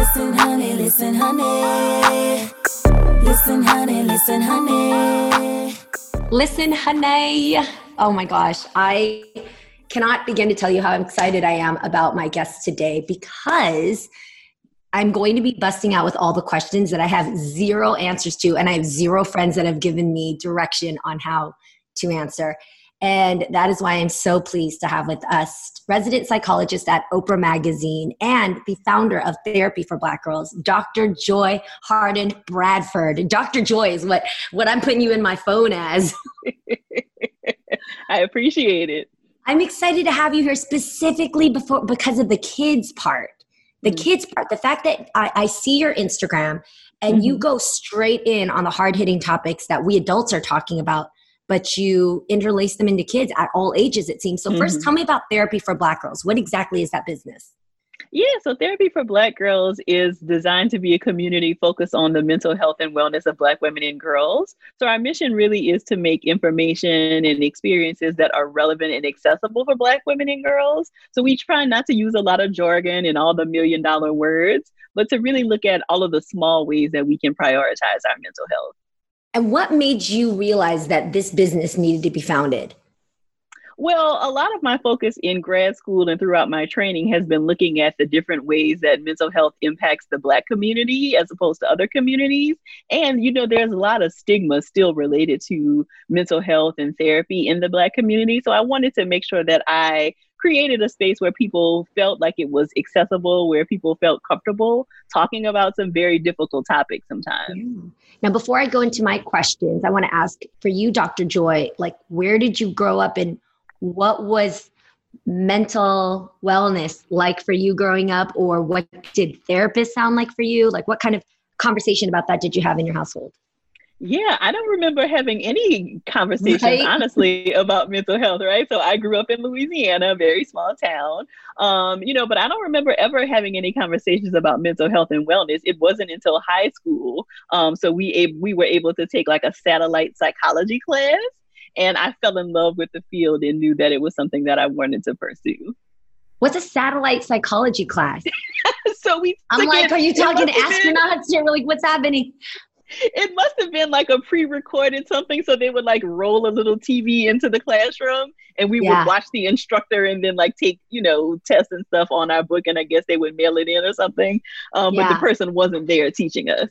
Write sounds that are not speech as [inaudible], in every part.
Listen, honey, listen, honey. Listen, honey, listen, honey. Listen, honey. Oh my gosh. I cannot begin to tell you how excited I am about my guest today because I'm going to be busting out with all the questions that I have zero answers to, and I have zero friends that have given me direction on how to answer. And that is why I'm so pleased to have with us resident psychologist at Oprah Magazine and the founder of Therapy for Black Girls, Dr. Joy Harden Bradford. Dr. Joy is what, what I'm putting you in my phone as. [laughs] I appreciate it. I'm excited to have you here specifically before because of the kids part. The mm-hmm. kids part, the fact that I, I see your Instagram and mm-hmm. you go straight in on the hard hitting topics that we adults are talking about but you interlace them into kids at all ages, it seems. So, 1st mm-hmm. tell me about Therapy for Black Girls. What exactly is that business? Yeah, so Therapy for Black Girls is designed to be a community focused on the mental health and wellness of Black women and girls. So, our mission really is to make information and experiences that are relevant and accessible for Black women and girls. So, we try not to use a lot of jargon and all the million dollar words, but to really look at all of the small ways that we can prioritize our mental health. And what made you realize that this business needed to be founded? Well, a lot of my focus in grad school and throughout my training has been looking at the different ways that mental health impacts the Black community as opposed to other communities. And, you know, there's a lot of stigma still related to mental health and therapy in the Black community. So I wanted to make sure that I created a space where people felt like it was accessible, where people felt comfortable talking about some very difficult topics sometimes. Yeah. Now, before I go into my questions, I want to ask for you, Dr. Joy, like, where did you grow up and what was mental wellness like for you growing up, or what did therapists sound like for you? Like, what kind of conversation about that did you have in your household? Yeah, I don't remember having any conversations, right? honestly, about mental health, right? So I grew up in Louisiana, a very small town, um, you know, but I don't remember ever having any conversations about mental health and wellness. It wasn't until high school. Um, so we, we were able to take like a satellite psychology class, and I fell in love with the field and knew that it was something that I wanted to pursue. What's a satellite psychology class? [laughs] so we. I'm like, are you talking to astronauts? You're like, what's happening? [laughs] it must have been like a pre-recorded something so they would like roll a little tv into the classroom and we yeah. would watch the instructor and then like take you know tests and stuff on our book and i guess they would mail it in or something. Um, yeah. but the person wasn't there teaching us.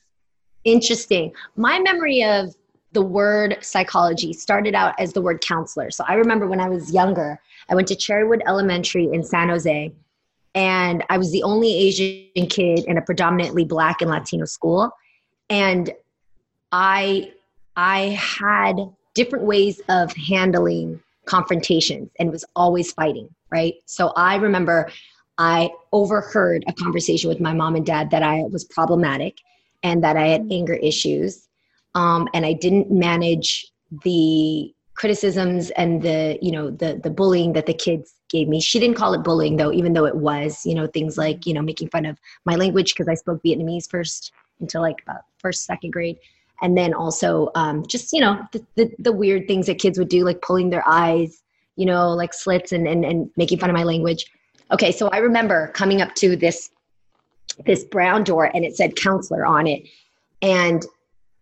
Interesting. My memory of the word psychology started out as the word counselor. So i remember when i was younger i went to cherrywood elementary in san jose and i was the only asian kid in a predominantly black and latino school. And I I had different ways of handling confrontations and was always fighting, right? So I remember I overheard a conversation with my mom and dad that I was problematic and that I had anger issues. Um, and I didn't manage the criticisms and the you know the the bullying that the kids gave me she didn't call it bullying though even though it was you know things like you know making fun of my language because i spoke vietnamese first until like about first second grade and then also um, just you know the, the, the, weird things that kids would do like pulling their eyes you know like slits and, and and making fun of my language. Okay so i remember coming up to this this brown door and it said counselor on it. And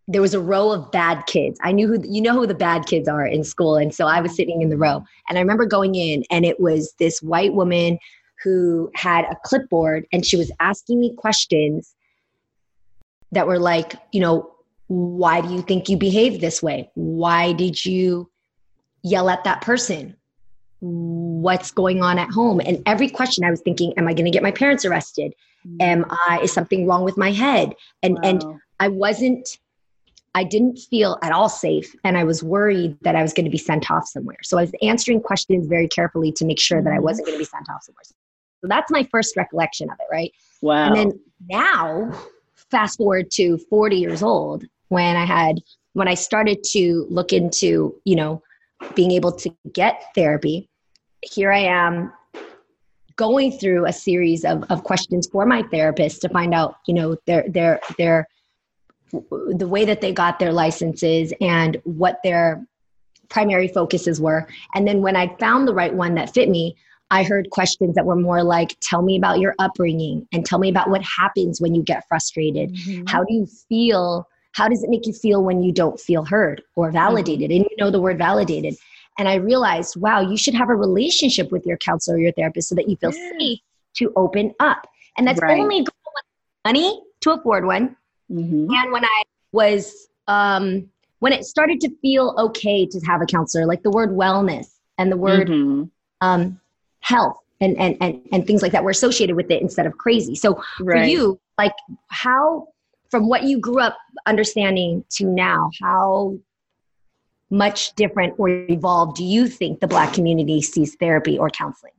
there was a row of bad kids. I knew who you know who the bad kids are in school. And so i was sitting in the row and i remember going in and it was this white woman who had a clipboard and she was asking me questions that were like you know why do you think you behaved this way? Why did you yell at that person? What's going on at home? And every question I was thinking, am I going to get my parents arrested? Mm. Am I is something wrong with my head? And wow. and I wasn't I didn't feel at all safe and I was worried that I was going to be sent off somewhere. So I was answering questions very carefully to make sure that I wasn't going to be sent off somewhere. So that's my first recollection of it, right? Wow. And then now fast forward to 40 years old when I had when I started to look into, you know, being able to get therapy, here I am going through a series of, of questions for my therapist to find out, you know, their their their the way that they got their licenses and what their primary focuses were. And then when I found the right one that fit me, I heard questions that were more like, tell me about your upbringing and tell me about what happens when you get frustrated. Mm-hmm. How do you feel? How does it make you feel when you don't feel heard or validated? Mm-hmm. And you know the word validated. And I realized, wow, you should have a relationship with your counselor or your therapist so that you feel safe to open up. And that's right. only money to afford one. Mm-hmm. And when I was, um, when it started to feel okay to have a counselor, like the word wellness and the word mm-hmm. um, health and, and, and, and things like that were associated with it instead of crazy. So right. for you, like how, from what you grew up understanding to now, how much different or evolved do you think the Black community sees therapy or counseling?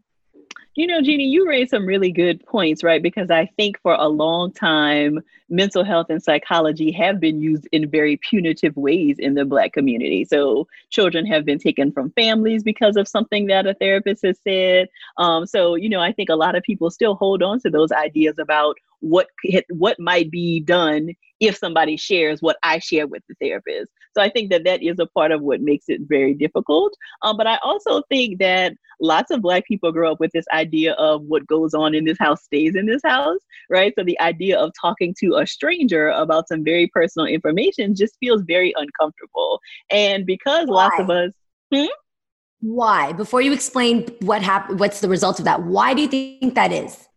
You know, Jeannie, you raised some really good points, right? Because I think for a long time, mental health and psychology have been used in very punitive ways in the Black community. So children have been taken from families because of something that a therapist has said. Um, so, you know, I think a lot of people still hold on to those ideas about what what might be done if somebody shares what I share with the therapist. So I think that that is a part of what makes it very difficult. Um, but I also think that lots of Black people grow up with this idea of what goes on in this house stays in this house, right? So the idea of talking to a stranger about some very personal information just feels very uncomfortable. And because Why? lots of us, hmm? Why? Before you explain what happened, what's the result of that? Why do you think that is?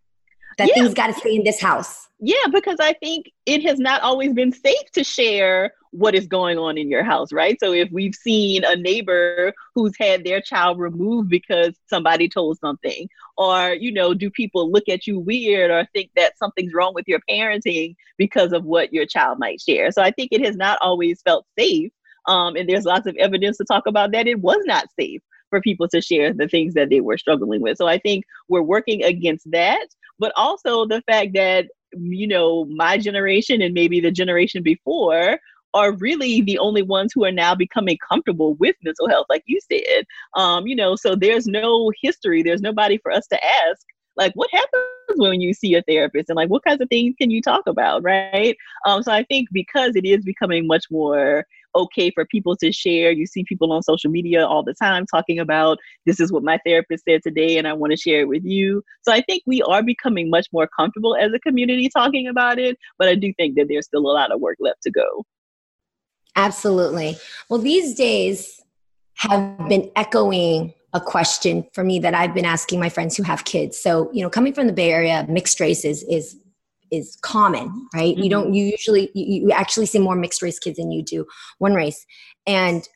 That yeah. things got to stay in this house? Yeah, because I think it has not always been safe to share what is going on in your house, right? So if we've seen a neighbor who's had their child removed because somebody told something, or, you know, do people look at you weird or think that something's wrong with your parenting because of what your child might share? So I think it has not always felt safe. Um, and there's lots of evidence to talk about that it was not safe for people to share the things that they were struggling with. So I think we're working against that, but also the fact that you know, my generation and maybe the generation before are really the only ones who are now becoming comfortable with mental health, like you said. Um, you know, so there's no history, there's nobody for us to ask, like, what happens when you see a therapist and like what kinds of things can you talk about, right? Um, so I think because it is becoming much more okay for people to share. You see people on social media all the time talking about this is what my therapist said today, and I want to share it with you. So I think we are becoming much more comfortable as a community talking about it, but I do think that there's still a lot of work left to go. Absolutely. Well, these days have been echoing a question for me that I've been asking my friends who have kids. So, you know, coming from the Bay Area, mixed races is is common, right? Mm-hmm. You don't you usually you, you actually see more mixed race kids than you do one race. And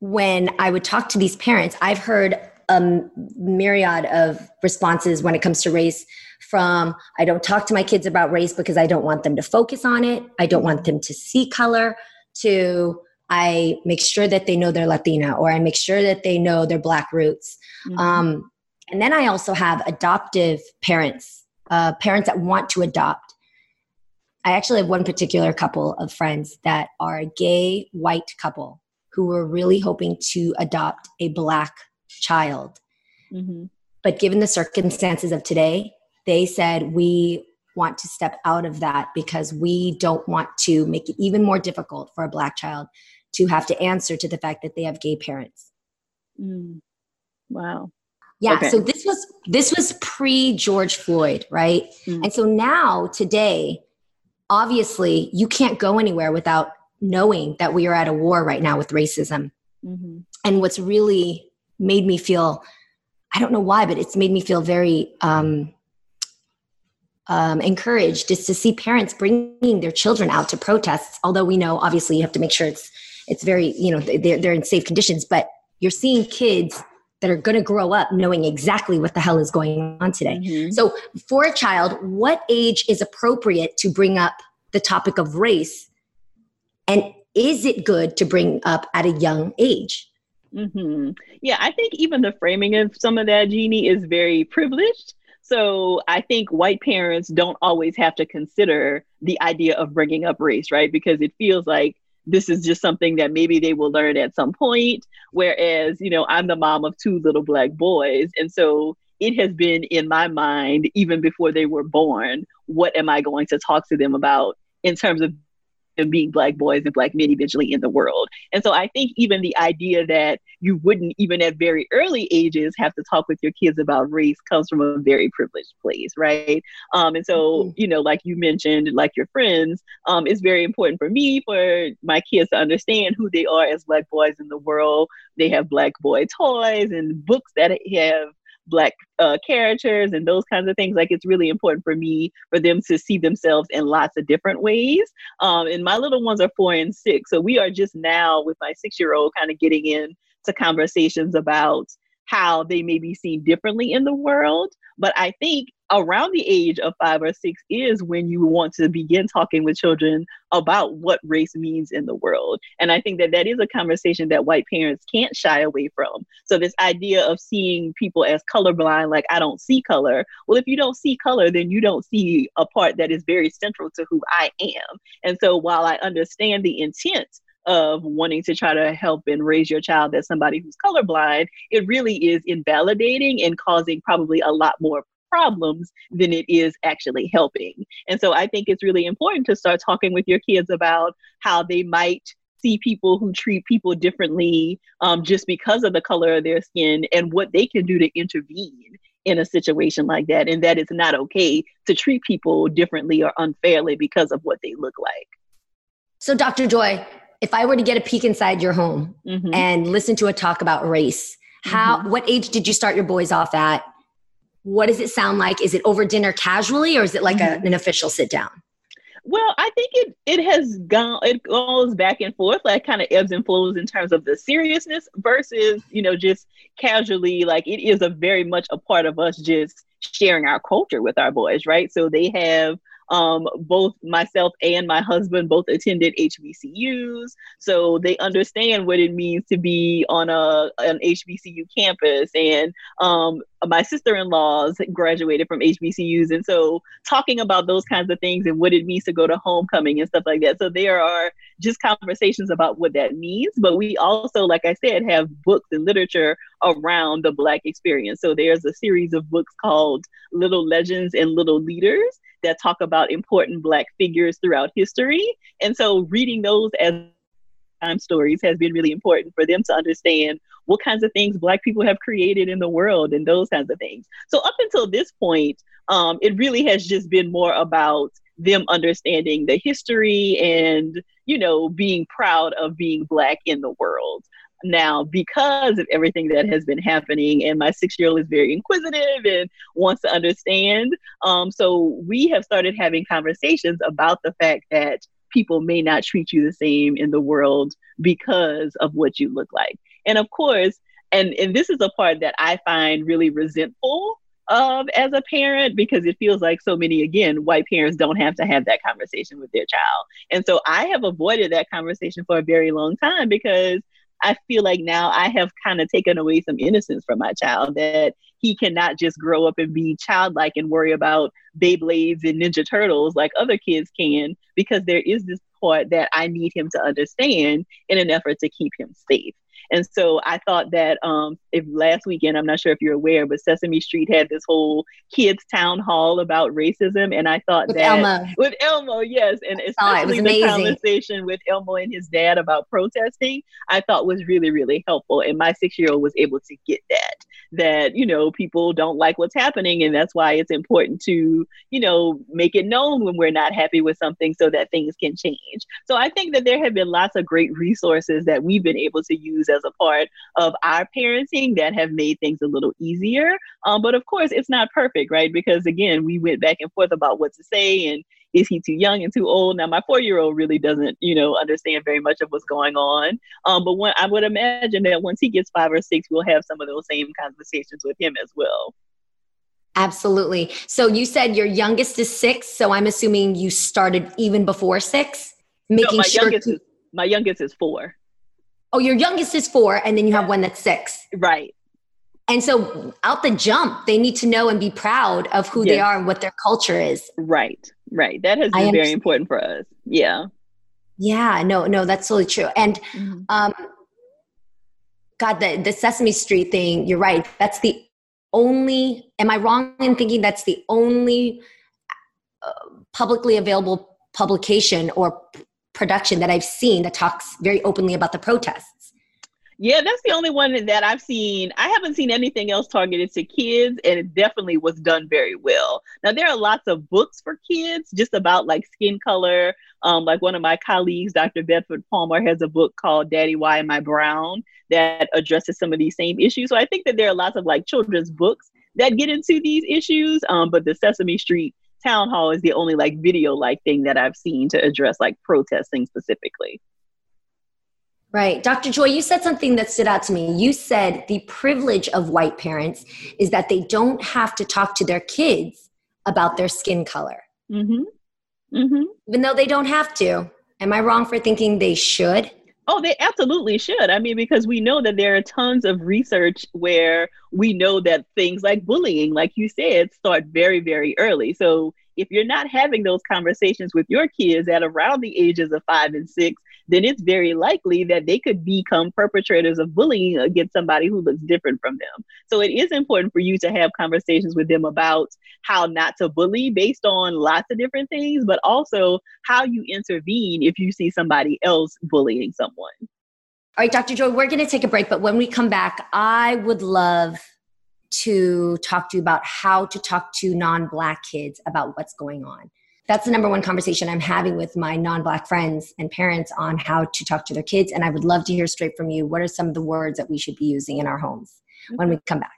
when I would talk to these parents, I've heard a myriad of responses when it comes to race from I don't talk to my kids about race because I don't want them to focus on it. I don't want them to see color to I make sure that they know they're Latina or I make sure that they know their black roots. Mm-hmm. Um, and then I also have adoptive parents uh, parents that want to adopt. I actually have one particular couple of friends that are a gay white couple who were really hoping to adopt a black child. Mm-hmm. But given the circumstances of today, they said, We want to step out of that because we don't want to make it even more difficult for a black child to have to answer to the fact that they have gay parents. Mm. Wow. Yeah. Okay. So this was this was pre George Floyd, right? Mm-hmm. And so now today, obviously, you can't go anywhere without knowing that we are at a war right now with racism. Mm-hmm. And what's really made me feel, I don't know why, but it's made me feel very um, um, encouraged is to see parents bringing their children out to protests. Although we know, obviously, you have to make sure it's it's very you know they're, they're in safe conditions, but you're seeing kids that are going to grow up knowing exactly what the hell is going on today. Mm-hmm. So, for a child, what age is appropriate to bring up the topic of race? And is it good to bring up at a young age? Mm-hmm. Yeah, I think even the framing of some of that, Jeannie, is very privileged. So I think white parents don't always have to consider the idea of bringing up race, right? Because it feels like this is just something that maybe they will learn at some point. Whereas, you know, I'm the mom of two little black boys. And so it has been in my mind, even before they were born, what am I going to talk to them about in terms of being black boys and black men eventually in the world. And so I think even the idea that you wouldn't even at very early ages have to talk with your kids about race comes from a very privileged place, right? Um, and so, mm-hmm. you know, like you mentioned, like your friends, um, it's very important for me for my kids to understand who they are as black boys in the world. They have black boy toys and books that have black uh, characters and those kinds of things like it's really important for me for them to see themselves in lots of different ways um, and my little ones are four and six so we are just now with my six year old kind of getting in to conversations about how they may be seen differently in the world. But I think around the age of five or six is when you want to begin talking with children about what race means in the world. And I think that that is a conversation that white parents can't shy away from. So, this idea of seeing people as colorblind, like I don't see color, well, if you don't see color, then you don't see a part that is very central to who I am. And so, while I understand the intent of wanting to try to help and raise your child as somebody who's colorblind, it really is invalidating and causing probably a lot more problems than it is actually helping. And so I think it's really important to start talking with your kids about how they might see people who treat people differently um, just because of the color of their skin and what they can do to intervene in a situation like that. And that it's not okay to treat people differently or unfairly because of what they look like. So, Dr. Joy, if I were to get a peek inside your home mm-hmm. and listen to a talk about race, how mm-hmm. what age did you start your boys off at? What does it sound like? Is it over dinner casually or is it like mm-hmm. a, an official sit down? Well, I think it it has gone it goes back and forth, like kind of ebbs and flows in terms of the seriousness versus, you know, just casually, like it is a very much a part of us just sharing our culture with our boys, right? So they have um, both myself and my husband both attended HBCUs, so they understand what it means to be on a an HBCU campus. And um, my sister-in-laws graduated from HBCUs, and so talking about those kinds of things and what it means to go to homecoming and stuff like that. So there are just conversations about what that means. But we also, like I said, have books and literature around the Black experience. So there's a series of books called Little Legends and Little Leaders that talk about important Black figures throughout history. And so reading those as time stories has been really important for them to understand what kinds of things Black people have created in the world and those kinds of things. So up until this point, um, it really has just been more about them understanding the history and you know being proud of being black in the world. Now because of everything that has been happening and my six year old is very inquisitive and wants to understand um, so we have started having conversations about the fact that people may not treat you the same in the world because of what you look like. And of course and and this is a part that i find really resentful of as a parent because it feels like so many again white parents don't have to have that conversation with their child and so i have avoided that conversation for a very long time because I feel like now I have kind of taken away some innocence from my child that he cannot just grow up and be childlike and worry about Beyblades and Ninja Turtles like other kids can, because there is this part that I need him to understand in an effort to keep him safe. And so I thought that um, if last weekend, I'm not sure if you're aware, but Sesame Street had this whole kids town hall about racism. And I thought with that Elmo. with Elmo, yes. And especially the conversation with Elmo and his dad about protesting, I thought was really, really helpful. And my six year old was able to get that, that, you know, people don't like what's happening. And that's why it's important to, you know, make it known when we're not happy with something so that things can change. So I think that there have been lots of great resources that we've been able to use as as a part of our parenting that have made things a little easier. Um, but of course, it's not perfect, right? Because again, we went back and forth about what to say and is he too young and too old? Now, my four year old really doesn't, you know, understand very much of what's going on. Um, but when, I would imagine that once he gets five or six, we'll have some of those same conversations with him as well. Absolutely. So you said your youngest is six. So I'm assuming you started even before six, making no, my sure. Youngest is, my youngest is four. Oh, your youngest is four, and then you have one that's six. Right. And so out the jump, they need to know and be proud of who yes. they are and what their culture is. Right. Right. That has been very important for us. Yeah. Yeah. No, no, that's totally true. And mm-hmm. um God, the, the Sesame Street thing, you're right. That's the only, am I wrong in thinking that's the only uh, publicly available publication or production that I've seen that talks very openly about the protests. Yeah, that's the only one that I've seen. I haven't seen anything else targeted to kids, and it definitely was done very well. Now, there are lots of books for kids just about like skin color. Um, like one of my colleagues, Dr. Bedford Palmer, has a book called Daddy, Why Am I Brown? that addresses some of these same issues. So I think that there are lots of like children's books that get into these issues. Um, but the Sesame Street Town Hall is the only like video like thing that I've seen to address like protesting specifically. Right. Dr. Joy, you said something that stood out to me. You said the privilege of white parents is that they don't have to talk to their kids about their skin color. Mm-hmm. Mm-hmm. Even though they don't have to. Am I wrong for thinking they should? Oh, they absolutely should. I mean, because we know that there are tons of research where we know that things like bullying, like you said, start very, very early. So if you're not having those conversations with your kids at around the ages of five and six, then it's very likely that they could become perpetrators of bullying against somebody who looks different from them. So it is important for you to have conversations with them about how not to bully based on lots of different things, but also how you intervene if you see somebody else bullying someone. All right, Dr. Joy, we're going to take a break, but when we come back, I would love to talk to you about how to talk to non Black kids about what's going on that's the number one conversation I'm having with my non Black friends and parents on how to talk to their kids. And I would love to hear straight from you what are some of the words that we should be using in our homes when we mm-hmm. come back.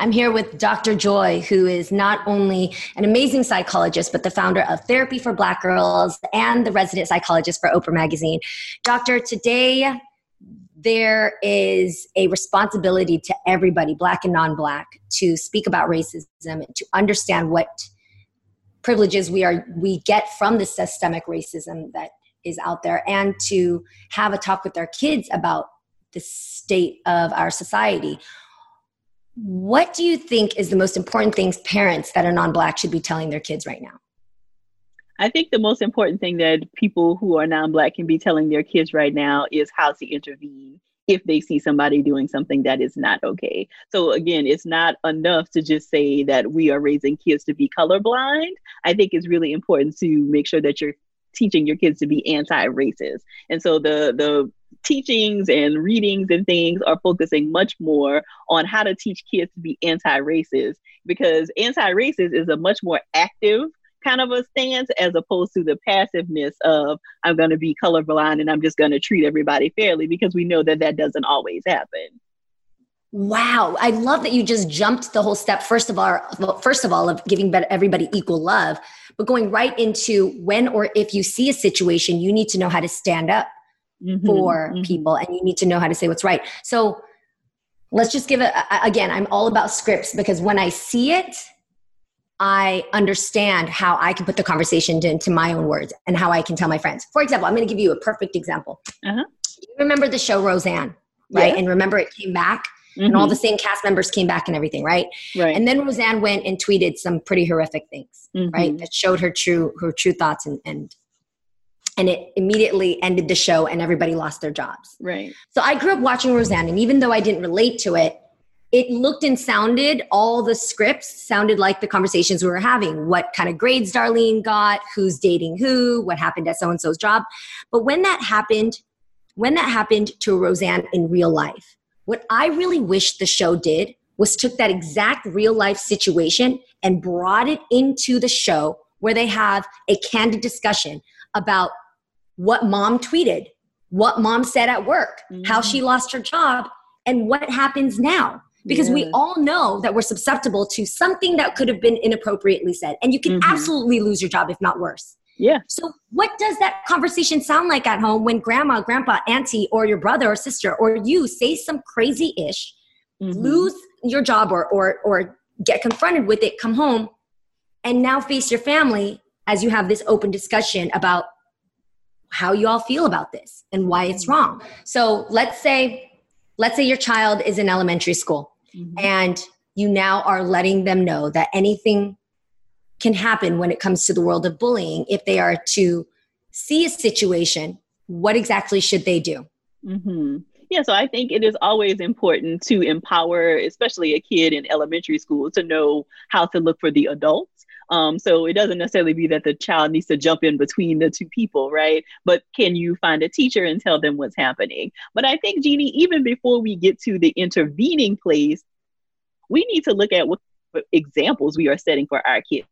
I'm here with Dr. Joy, who is not only an amazing psychologist, but the founder of Therapy for Black Girls and the resident psychologist for Oprah Magazine. Doctor, today there is a responsibility to everybody, black and non black, to speak about racism and to understand what privileges we are we get from the systemic racism that is out there and to have a talk with our kids about the state of our society what do you think is the most important things parents that are non-black should be telling their kids right now? I think the most important thing that people who are non-black can be telling their kids right now is how to intervene if they see somebody doing something that is not okay. So again, it's not enough to just say that we are raising kids to be colorblind. I think it's really important to make sure that you're teaching your kids to be anti-racist. And so the the teachings and readings and things are focusing much more on how to teach kids to be anti-racist because anti-racist is a much more active kind of a stance as opposed to the passiveness of I'm going to be colorblind and I'm just going to treat everybody fairly because we know that that doesn't always happen. Wow, I love that you just jumped the whole step. First of all, well, first of all, of giving everybody equal love, but going right into when or if you see a situation, you need to know how to stand up mm-hmm, for mm-hmm. people and you need to know how to say what's right. So let's just give it again. I'm all about scripts because when I see it, I understand how I can put the conversation into my own words and how I can tell my friends. For example, I'm going to give you a perfect example. Uh-huh. You remember the show Roseanne, right? Yeah. And remember it came back mm-hmm. and all mm-hmm. the same cast members came back and everything, right? Right. And then Roseanne went and tweeted some pretty horrific things, mm-hmm. right? That showed her true her true thoughts and and and it immediately ended the show and everybody lost their jobs. Right. So I grew up watching Roseanne and even though I didn't relate to it, it looked and sounded all the scripts sounded like the conversations we were having what kind of grades darlene got who's dating who what happened at so and so's job but when that happened when that happened to roseanne in real life what i really wish the show did was took that exact real life situation and brought it into the show where they have a candid discussion about what mom tweeted, what mom said at work, mm-hmm. how she lost her job, and what happens now. Because yeah. we all know that we're susceptible to something that could have been inappropriately said. And you can mm-hmm. absolutely lose your job, if not worse. Yeah. So, what does that conversation sound like at home when grandma, grandpa, auntie, or your brother or sister or you say some crazy ish, mm-hmm. lose your job or, or, or get confronted with it, come home, and now face your family as you have this open discussion about how you all feel about this and why it's wrong. So let's say, let's say your child is in elementary school Mhm. and you now are letting them know that anything can happen when it comes to the world of bullying if they are to see a situation what exactly should they do hmm Yeah, so I think it is always important to empower, especially a kid in elementary school, to know how to look for the adults. Um, so it doesn't necessarily be that the child needs to jump in between the two people, right? But can you find a teacher and tell them what's happening? But I think, Jeannie, even before we get to the intervening place, we need to look at what examples we are setting for our kids.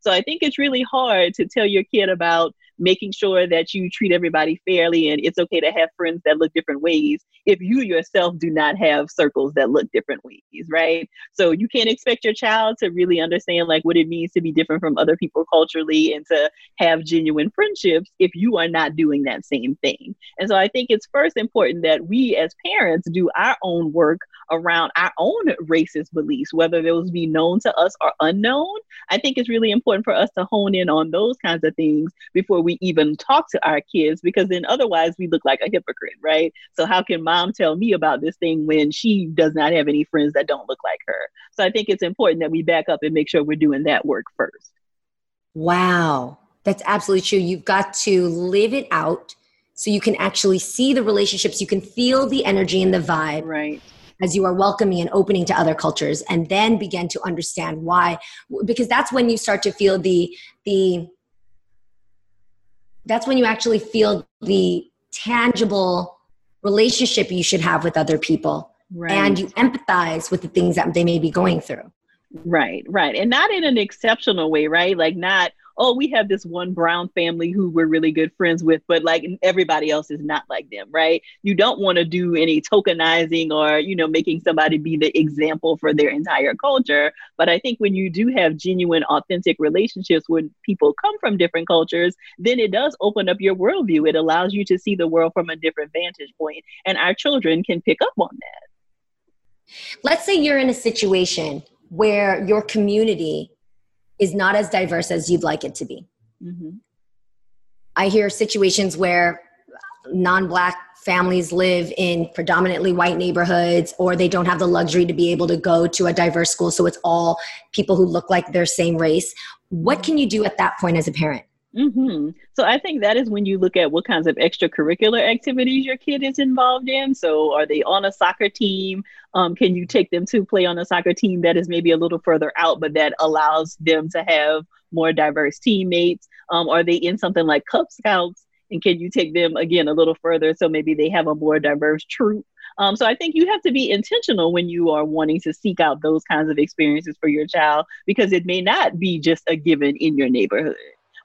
So I think it's really hard to tell your kid about making sure that you treat everybody fairly and it's okay to have friends that look different ways if you yourself do not have circles that look different ways, right? So you can't expect your child to really understand like what it means to be different from other people culturally and to have genuine friendships if you are not doing that same thing. And so I think it's first important that we as parents do our own work around our own racist beliefs, whether those be known to us or unknown. I think it's really important for us to hone in on those kinds of things before we even talk to our kids, because then otherwise we look like a hypocrite, right? So, how can mom tell me about this thing when she does not have any friends that don't look like her? So, I think it's important that we back up and make sure we're doing that work first. wow that's absolutely true you've got to live it out so you can actually see the relationships you can feel the energy and the vibe Right. as you are welcoming and opening to other cultures and then begin to understand why because that's when you start to feel the the that's when you actually feel the tangible relationship you should have with other people Right. and you empathize with the things that they may be going through Right, right. And not in an exceptional way, right? Like not, oh, we have this one brown family who we're really good friends with, but like everybody else is not like them, right? You don't want to do any tokenizing or, you know, making somebody be the example for their entire culture. But I think when you do have genuine, authentic relationships when people come from different cultures, then it does open up your worldview. It allows you to see the world from a different vantage point, And our children can pick up on that. let's say you're in a situation where your community is not as diverse as you'd like it to be Mhm. I hear situations where non black families live in predominantly white neighborhoods or they don't have the luxury to be able to go to a diverse school. So it's all people who look like their same race. What can you do at that point as a parent? Hmm So I think that is when you look at what kinds of extracurricular activities your kid is involved in. So are they on a soccer team? Um, can you take them to play on a soccer team that is maybe a little further out, but that allows them to have more diverse teammates? Um, are they in something like Cub Scouts? And can you take them again a little further so maybe they have a more diverse troop? Um, so I think you have to be intentional when you are wanting to seek out those kinds of experiences for your child because it may not be just a given in your neighborhood.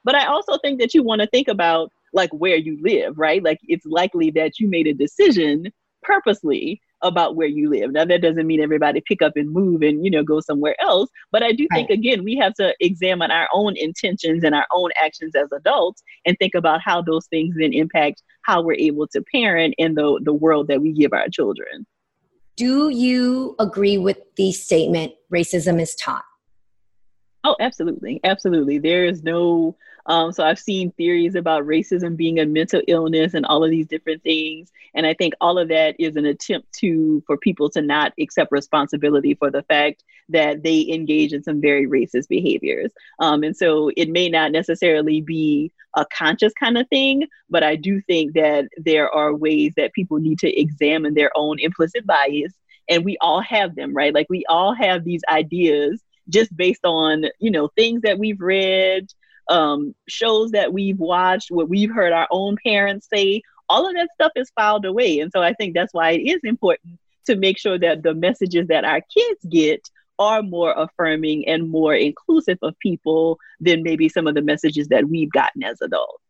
But I also think that you want to think about like where you live, right? Like it's likely that you made a decision purposely about where you live. Now that doesn't mean everybody pick up and move and you know go somewhere else, but I do think again we have to examine our own intentions and our own actions as adults and think about how those things then impact how we're able to parent in the the world that we give our children. Do you agree with the statement racism is taught? Oh, absolutely. Absolutely. There is no, um, so I've seen theories about racism being a mental illness and all of these different things. And I think all of that is an attempt to, for people to not accept responsibility for the fact that they engage in some very racist behaviors. Um, and so it may not necessarily be a conscious kind of thing, but I do think that there are ways that people need to examine their own implicit bias. And we all have them, right? Like we all have these ideas just based on you know things that we've read um, shows that we've watched what we've heard our own parents say all of that stuff is filed away and so i think that's why it is important to make sure that the messages that our kids get are more affirming and more inclusive of people than maybe some of the messages that we've gotten as adults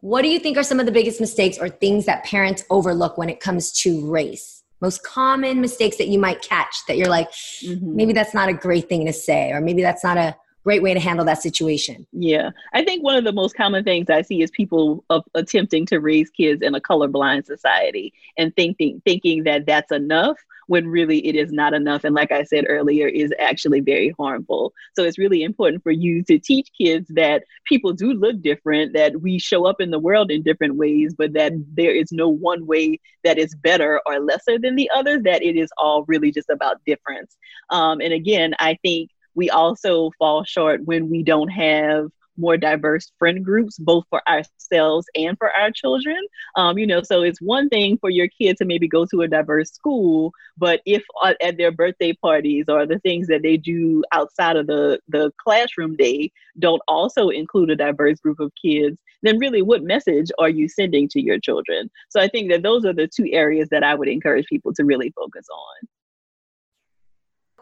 What do you think are some of the biggest mistakes or things that parents overlook when it comes to race? Most common mistakes that you might catch that you're like, Mhm. maybe that's not a great thing to say, or maybe that's not a great way to handle that situation. Yeah. I think one of the most common things I see is people attempting to raise kids in a colorblind society and thinking thinking that that's enough when really it is not enough and like I said earlier is actually very harmful. So it's really important for you to teach kids that people do look different, that we show up in the world in different ways, but that there is no one way that is better or lesser than the other, that it is all really just about difference. Um, and again, I think we also fall short when we don't have more diverse friend groups, both for ourselves and for our children. Um, you know, so it's one thing for your kid to maybe go to a diverse school, but if uh, at their birthday parties or the things that they do outside of the, the classroom day don't also include a diverse group of kids, then really what message are you sending to your children? So I think that those are the two areas that I would encourage people to really focus on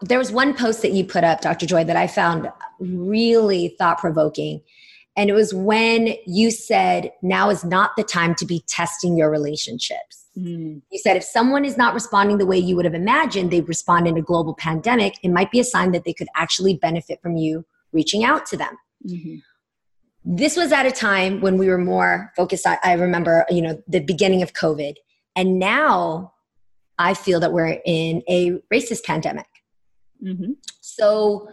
there was one post that you put up, Dr. Joy, that I found really thought provoking. And it was when you said, now is not the time to be testing your relationships. Mm. You said, if someone is not responding the way you would have imagined they'd respond in a global pandemic, it might be a sign that they could actually benefit from you reaching out to them. Mm-hmm. This was at a time when we were more focused on, I remember, you know, the beginning of COVID. And now I feel that we're in a racist pandemic. Mm-hmm. So,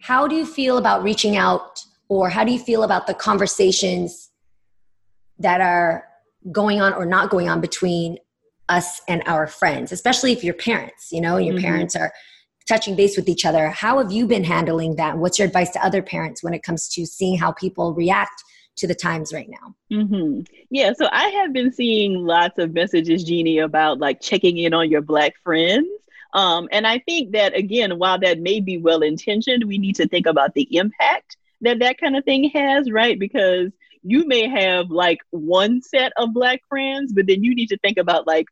how do you feel about reaching out, or how do you feel about the conversations that are going on or not going on between us and our friends, especially if you're parents, you know, your mm-hmm. parents are touching base with each other. How have you been handling that? What's your advice to other parents when it comes to seeing how people react to the times right now? Mm-hmm. Yeah, so I have been seeing lots of messages, Jeannie, about like checking in on your Black friends. Um, and I think that, again, while that may be well intentioned, we need to think about the impact that that kind of thing has, right? Because you may have like one set of Black friends, but then you need to think about like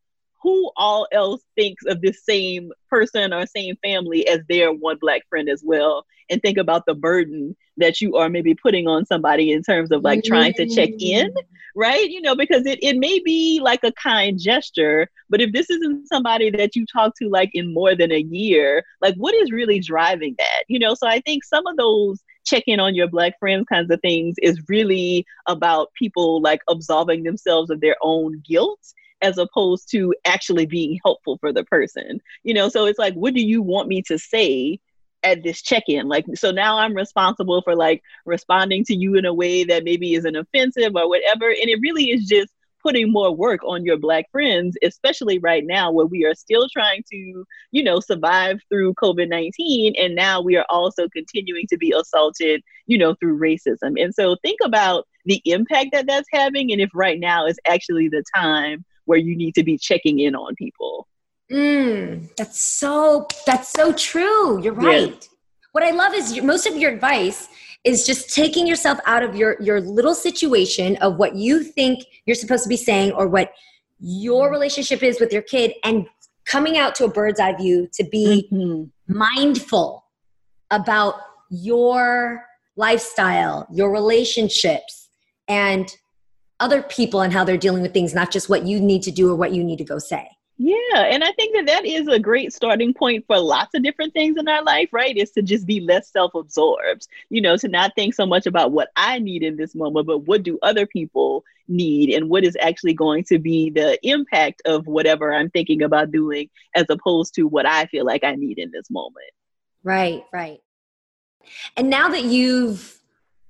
who all else thinks of this same person or same family as their one black friend as well? And think about the burden that you are maybe putting on somebody in terms of like trying to check in mm. right? You know because it, it may be like a kind gesture but if this isn't somebody that you talk to like in more than a year like what is really driving that? You know so i think some of those check in on your black friends kinds of things is really about people like absolving themselves of their own guilt as opposed to actually being helpful for the person. You know, so it's like, what do you want me to say at this check-in? Like so now i'm responsible for like responding to you in a way that maybe isn't offensive or whatever. And it really is just putting more work on your black friends especially right now where we are still trying to you know survive through covid-19 and now we are also continuing to be assaulted you know through racism. And so think about the impact that that's having. And if right now is actually the time where you need to be checking in on people. Mm, that's so that's so true. You're right. Yeah. What I love is most of your advice is just taking yourself out of your your little situation of what you think you're supposed to be saying or what your relationship is with your kid and coming out to a bird's eye view to be mm-hmm. mindful about your lifestyle, your relationships and other people and how they're dealing with things, not just what you need to do or what you need to go say. Yeah, and I think that that is a great starting point for lots of different things in our life, right? Is to just be less self absorbed, you know, to not think so much about what I need in this moment, but what do other people need and what is actually going to be the impact of whatever I'm thinking about doing as opposed to what I feel like I need in this moment. Right, right. And now that you've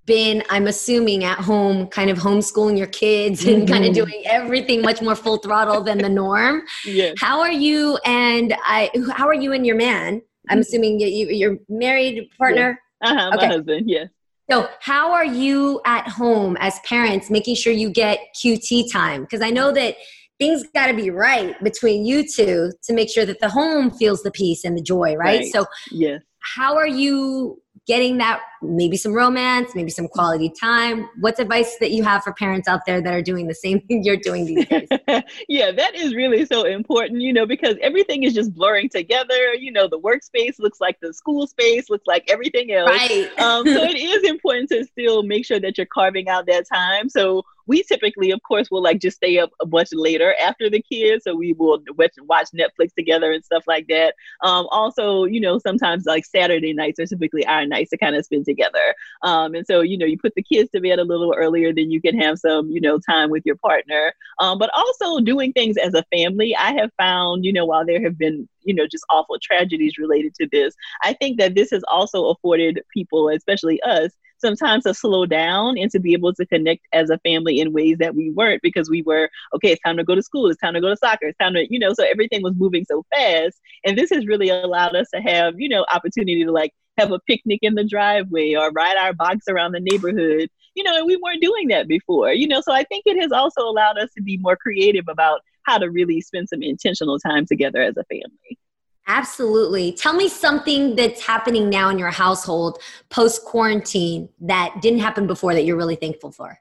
been, I'm assuming, at home, kind of homeschooling your kids and mm-hmm. kind of doing everything much more full throttle than the norm. Yes. How are you and I? How are you and your man? I'm assuming you, you're married partner. Uh-huh, my husband. Yes. So, how are you at home as parents, making sure you get QT time? Because I know that things got to be right between you two to make sure that the home feels the peace and the joy, right? right. So, yes. How are you getting that maybe some romance, maybe some quality time. What's advice that you have for parents out there that are doing the same [laughs] thing you're doing these days? [laughs] yeah, that is really so important, you know, because everything is just blurring together. You know, the workspace looks like the school space, looks like everything else. Right. um, so [laughs] it is important to still make sure that you're carving out that time. So we typically, of course, will like just stay up a bunch later after the kids. So we will watch Netflix together and stuff like that. Um, also, you know, sometimes like Saturday nights are typically our nights to kind of spend together. Um, and so, you know, you put the kids to bed a little earlier, then you can have some, you know, time with your partner. Um, but also doing things as a family. I have found, you know, while there have been you know just awful tragedies related to this i think that this has also afforded people especially us sometimes to slow down and to be able to connect as a family in ways that we weren't because we were okay it's time to go to school it's time to go to soccer it's time to you know so everything was moving so fast and this has really allowed us to have you know opportunity to like have a picnic in the driveway or ride our bikes around the neighborhood you know and we weren't doing that before you know so i think it has also allowed us to be more creative about how to really spend some intentional time together as a family. Absolutely. Tell me something that's happening now in your household post quarantine that didn't happen before that you're really thankful for.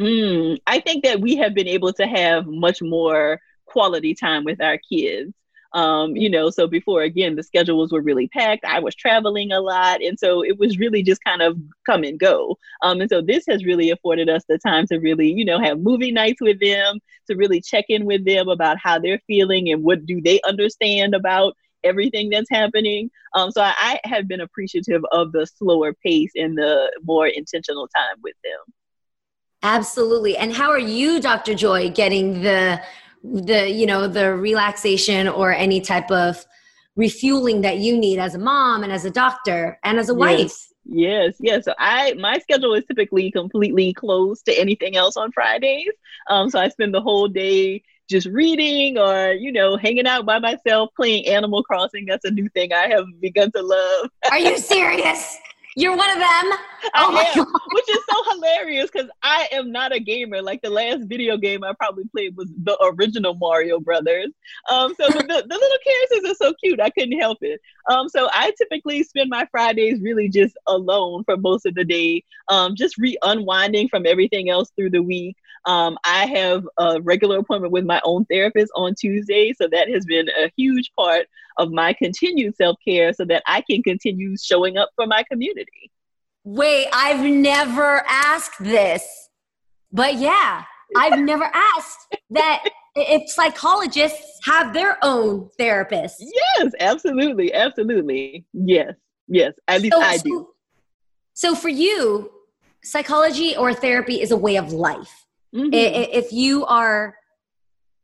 Mm, I think that we have been able to have much more quality time with our kids. Um, you know, so before again, the schedules were really packed. I was traveling a lot. And so it was really just kind of come and go. Um, and so this has really afforded us the time to really, you know, have movie nights with them, to really check in with them about how they're feeling and what do they understand about everything that's happening. Um, so I, I have been appreciative of the slower pace and the more intentional time with them. Absolutely. And how are you, Dr. Joy, getting the the you know the relaxation or any type of refueling that you need as a mom and as a doctor and as a wife yes. Yes, yes. So I my schedule is typically completely closed to anything else on Fridays. Um, so I spend the whole day just reading or you know hanging out by myself playing Animal Crossing. That's a new thing I have begun to love. [laughs] Are you serious? You're one of them. Oh am, which is so hilarious because I am not a gamer. Like the last video game I probably played was the original Mario Brothers. Um, so the, the, little characters are so cute. I couldn't help it. Um, so I typically spend my Fridays really just alone for most of the day, um, just re unwinding from everything else through the week. Um, I have a regular appointment with my own therapist on Tuesday, so that has been a huge part of my continued self care, so that I can continue showing up for my community. Wait, I've never asked this, but yeah, I've [laughs] never asked that if psychologists have their own therapists. Yes, absolutely, absolutely. Yes, yes. At least so, I do. So for you, psychology or therapy is a way of life. Mm-hmm. If you are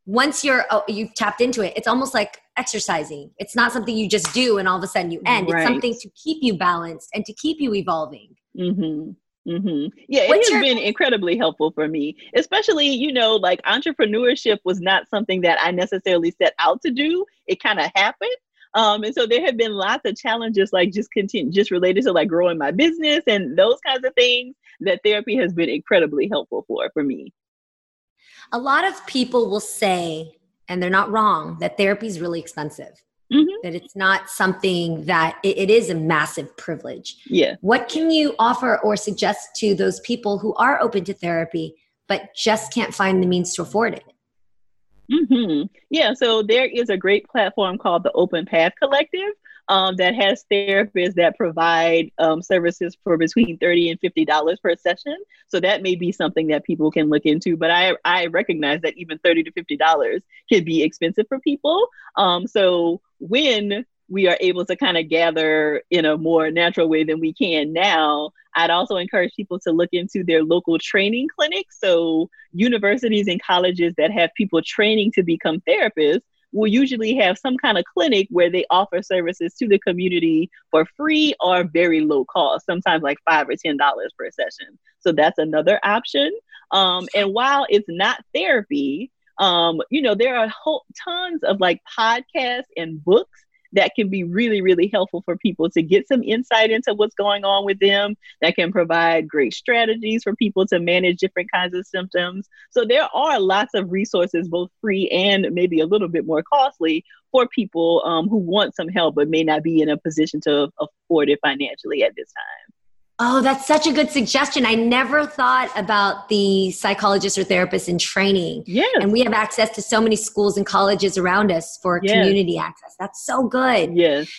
once you're oh, you've tapped into it, it's almost like exercising. It's not something you just do and all of a sudden you end. Right. It's something to keep you balanced and to keep you evolving. Mm-hmm. Mm-hmm. Yeah, it What's has your- been incredibly helpful for me, especially, you know, like entrepreneurship was not something that I necessarily set out to do. It kind of happened. Um, and so there have been lots of challenges, like just continue, just related to like growing my business and those kinds of things that therapy has been incredibly helpful for for me. A lot of people will say, and they're not wrong, that therapy is really expensive. Mm-hmm. That it's not something that it, it is a massive privilege. Yeah. What can you offer or suggest to those people who are open to therapy but just can't find the means to afford it? Mm-hmm. Yeah, so there is a great platform called the Open Path Collective um, that has therapists that provide um, services for between thirty and fifty dollars per session. So that may be something that people can look into. But I I recognize that even thirty to fifty dollars can be expensive for people. Um, so when we are able to kind of gather in a more natural way than we can now. I'd also encourage people to look into their local training clinics. So, universities and colleges that have people training to become therapists will usually have some kind of clinic where they offer services to the community for free or very low cost, sometimes like five or ten dollars per session. So that's another option. Um, and while it's not therapy, um, you know, there are whole, tons of like podcasts and books that can be really, really helpful for people to get some insight into what's going on with them, that can provide great strategies for people to manage different kinds of symptoms. So there are lots of resources, both free and maybe a little bit more costly, for people um, who want some help but may not be in a position to afford it financially at this time. Oh, that's such a good suggestion. I never thought about the psychologists or therapists in training. Yeah. And we have access to so many schools and colleges around us for yes. community access. That's so good. Yes.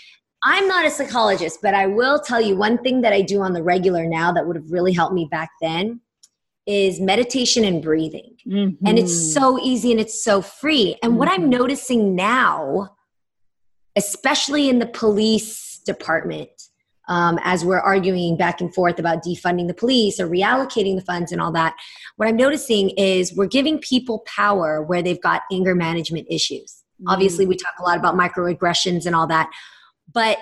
I'm not a psychologist, but I will tell you one thing that I do on the regular now that would have really helped me back then is meditation and breathing. Mm-hmm. And it's so easy and it's so free. And what I'm Mhm. noticing now, especially in the police department, um, as we're arguing back and forth about defunding the police or reallocating the funds and all that, what I'm noticing is we're giving people power where they've got anger management issues. Obviously, we talk a lot about microaggressions and all that, but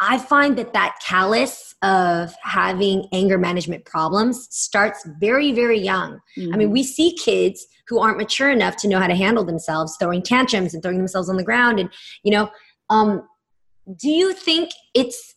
I find that that callous of having anger management problems starts very, very young. I mean, we see kids who aren't mature enough to know how to handle themselves, throwing tantrums and throwing themselves on the ground. And, you know, um, do you think it's,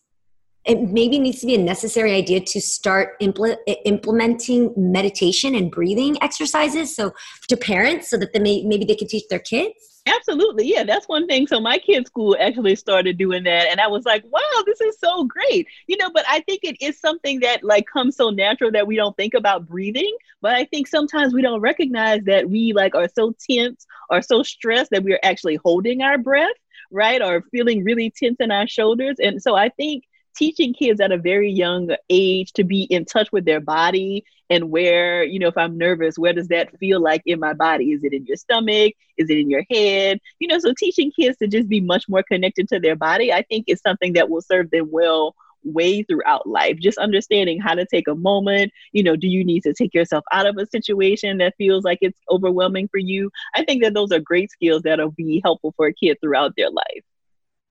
it maybe needs to be a necessary idea to start impl- implementing meditation and breathing exercises so to parents so that they may, maybe they can teach their kids? Absolutely. Yeah, that's one thing. So my kids' school actually started doing that and I was like, wow, this is so great. You know, but I think it is something that like comes so natural that we don't think about breathing, but I think sometimes we don't recognize that we like are so tense or so stressed that we're actually holding our breath, right? Or feeling really tense in our shoulders. And so I think teaching kids at a very young age to be in touch with their body and where, you know, if I'm nervous, where does that feel like in my body? Is it in your stomach? Is it in your head? You know, so teaching kids to just be much more connected to their body, I think is something that will serve them well way throughout life. Just understanding how to take a moment. You know, do you need to take yourself out of a situation that feels like it's overwhelming for you? I think that those are great skills that'll be helpful for a kid throughout their life.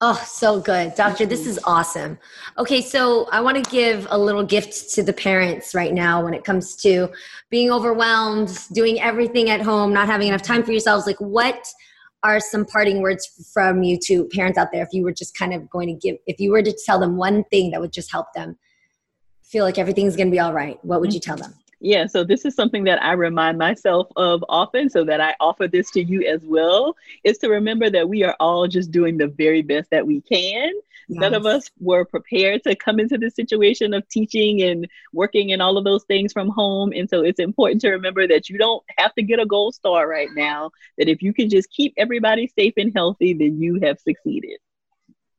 Oh, so good. Doctor, this is mm-hmm. awesome. Okay, so I want to give a little gift to the parents right now when it comes to being overwhelmed, doing everything at home, not having enough time for yourselves. Like, what are some parting words from you to parents out there if you were just kind of going to give, if you were to tell them one thing that would just help them feel like everything's going to be all right, what would you mm-hmm. tell them? Yeah, so this is something that I remind myself of often, so that I offer this to you as well, is to remember that we are all just doing the very best that we can. None of us were prepared to come into this situation of teaching and working and all of those things from home. And so it's important to remember that you don't have to get a gold star right now, that if you can just keep everybody safe and healthy, then you have succeeded.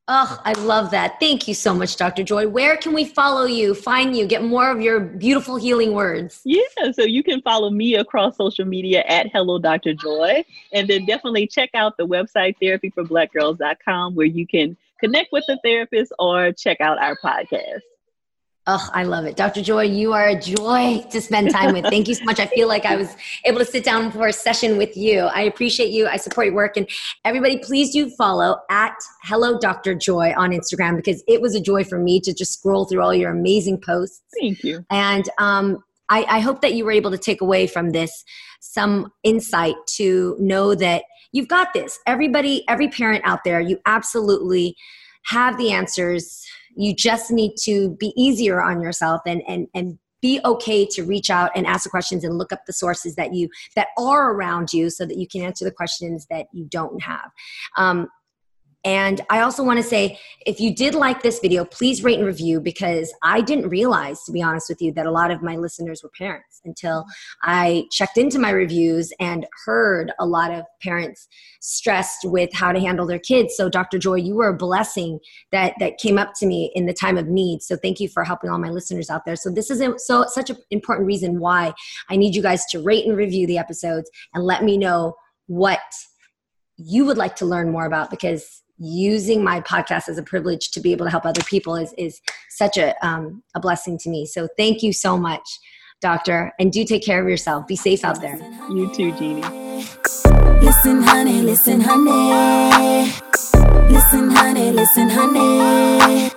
Oh, I love that. Thank you so much, Dr. Joy. Where can we follow you, find you, get more of your beautiful healing words? Yeah, so you can follow me across social media at Hello Dr. Joy. And then definitely check out the website therapyforblackgirls.com where you can connect with the therapist or check out our podcast. Oh, I love it. Dr. Joy, you are a joy to spend time with. Thank you so much. I feel like I was able to sit down for a session with you. I appreciate you. I support your work. And everybody, please do follow at Hello Dr. Joy on Instagram because it was a joy for me to just scroll through all your amazing posts. Thank you. And um, I, I hope that you were able to take away from this some insight to know that you've got this. Everybody, every parent out there, you absolutely have the answers. You just need to be easier on yourself and and and be okay to reach out and ask the questions and look up the sources that you that are around you so that you can answer the questions that you don't have. Um, and I also want to say, if you did like this video, please rate and review because I didn't realize, to be honest with you, that a lot of my listeners were parents until I checked into my reviews and heard a lot of parents stressed with how to handle their kids. So, Dr. Joy, you were a blessing that that came up to me in the time of need. So, thank you for helping all my listeners out there. So, this is so such an important reason why I need you guys to rate and review the episodes and let me know what you would like to learn more about because using my podcast as a privilege to be able to help other people is is such a um, a blessing to me. So thank you so much, doctor, and do take care of yourself. Be safe out there. You too, Jeannie. Listen, honey, listen, honey. Listen, honey, listen, honey.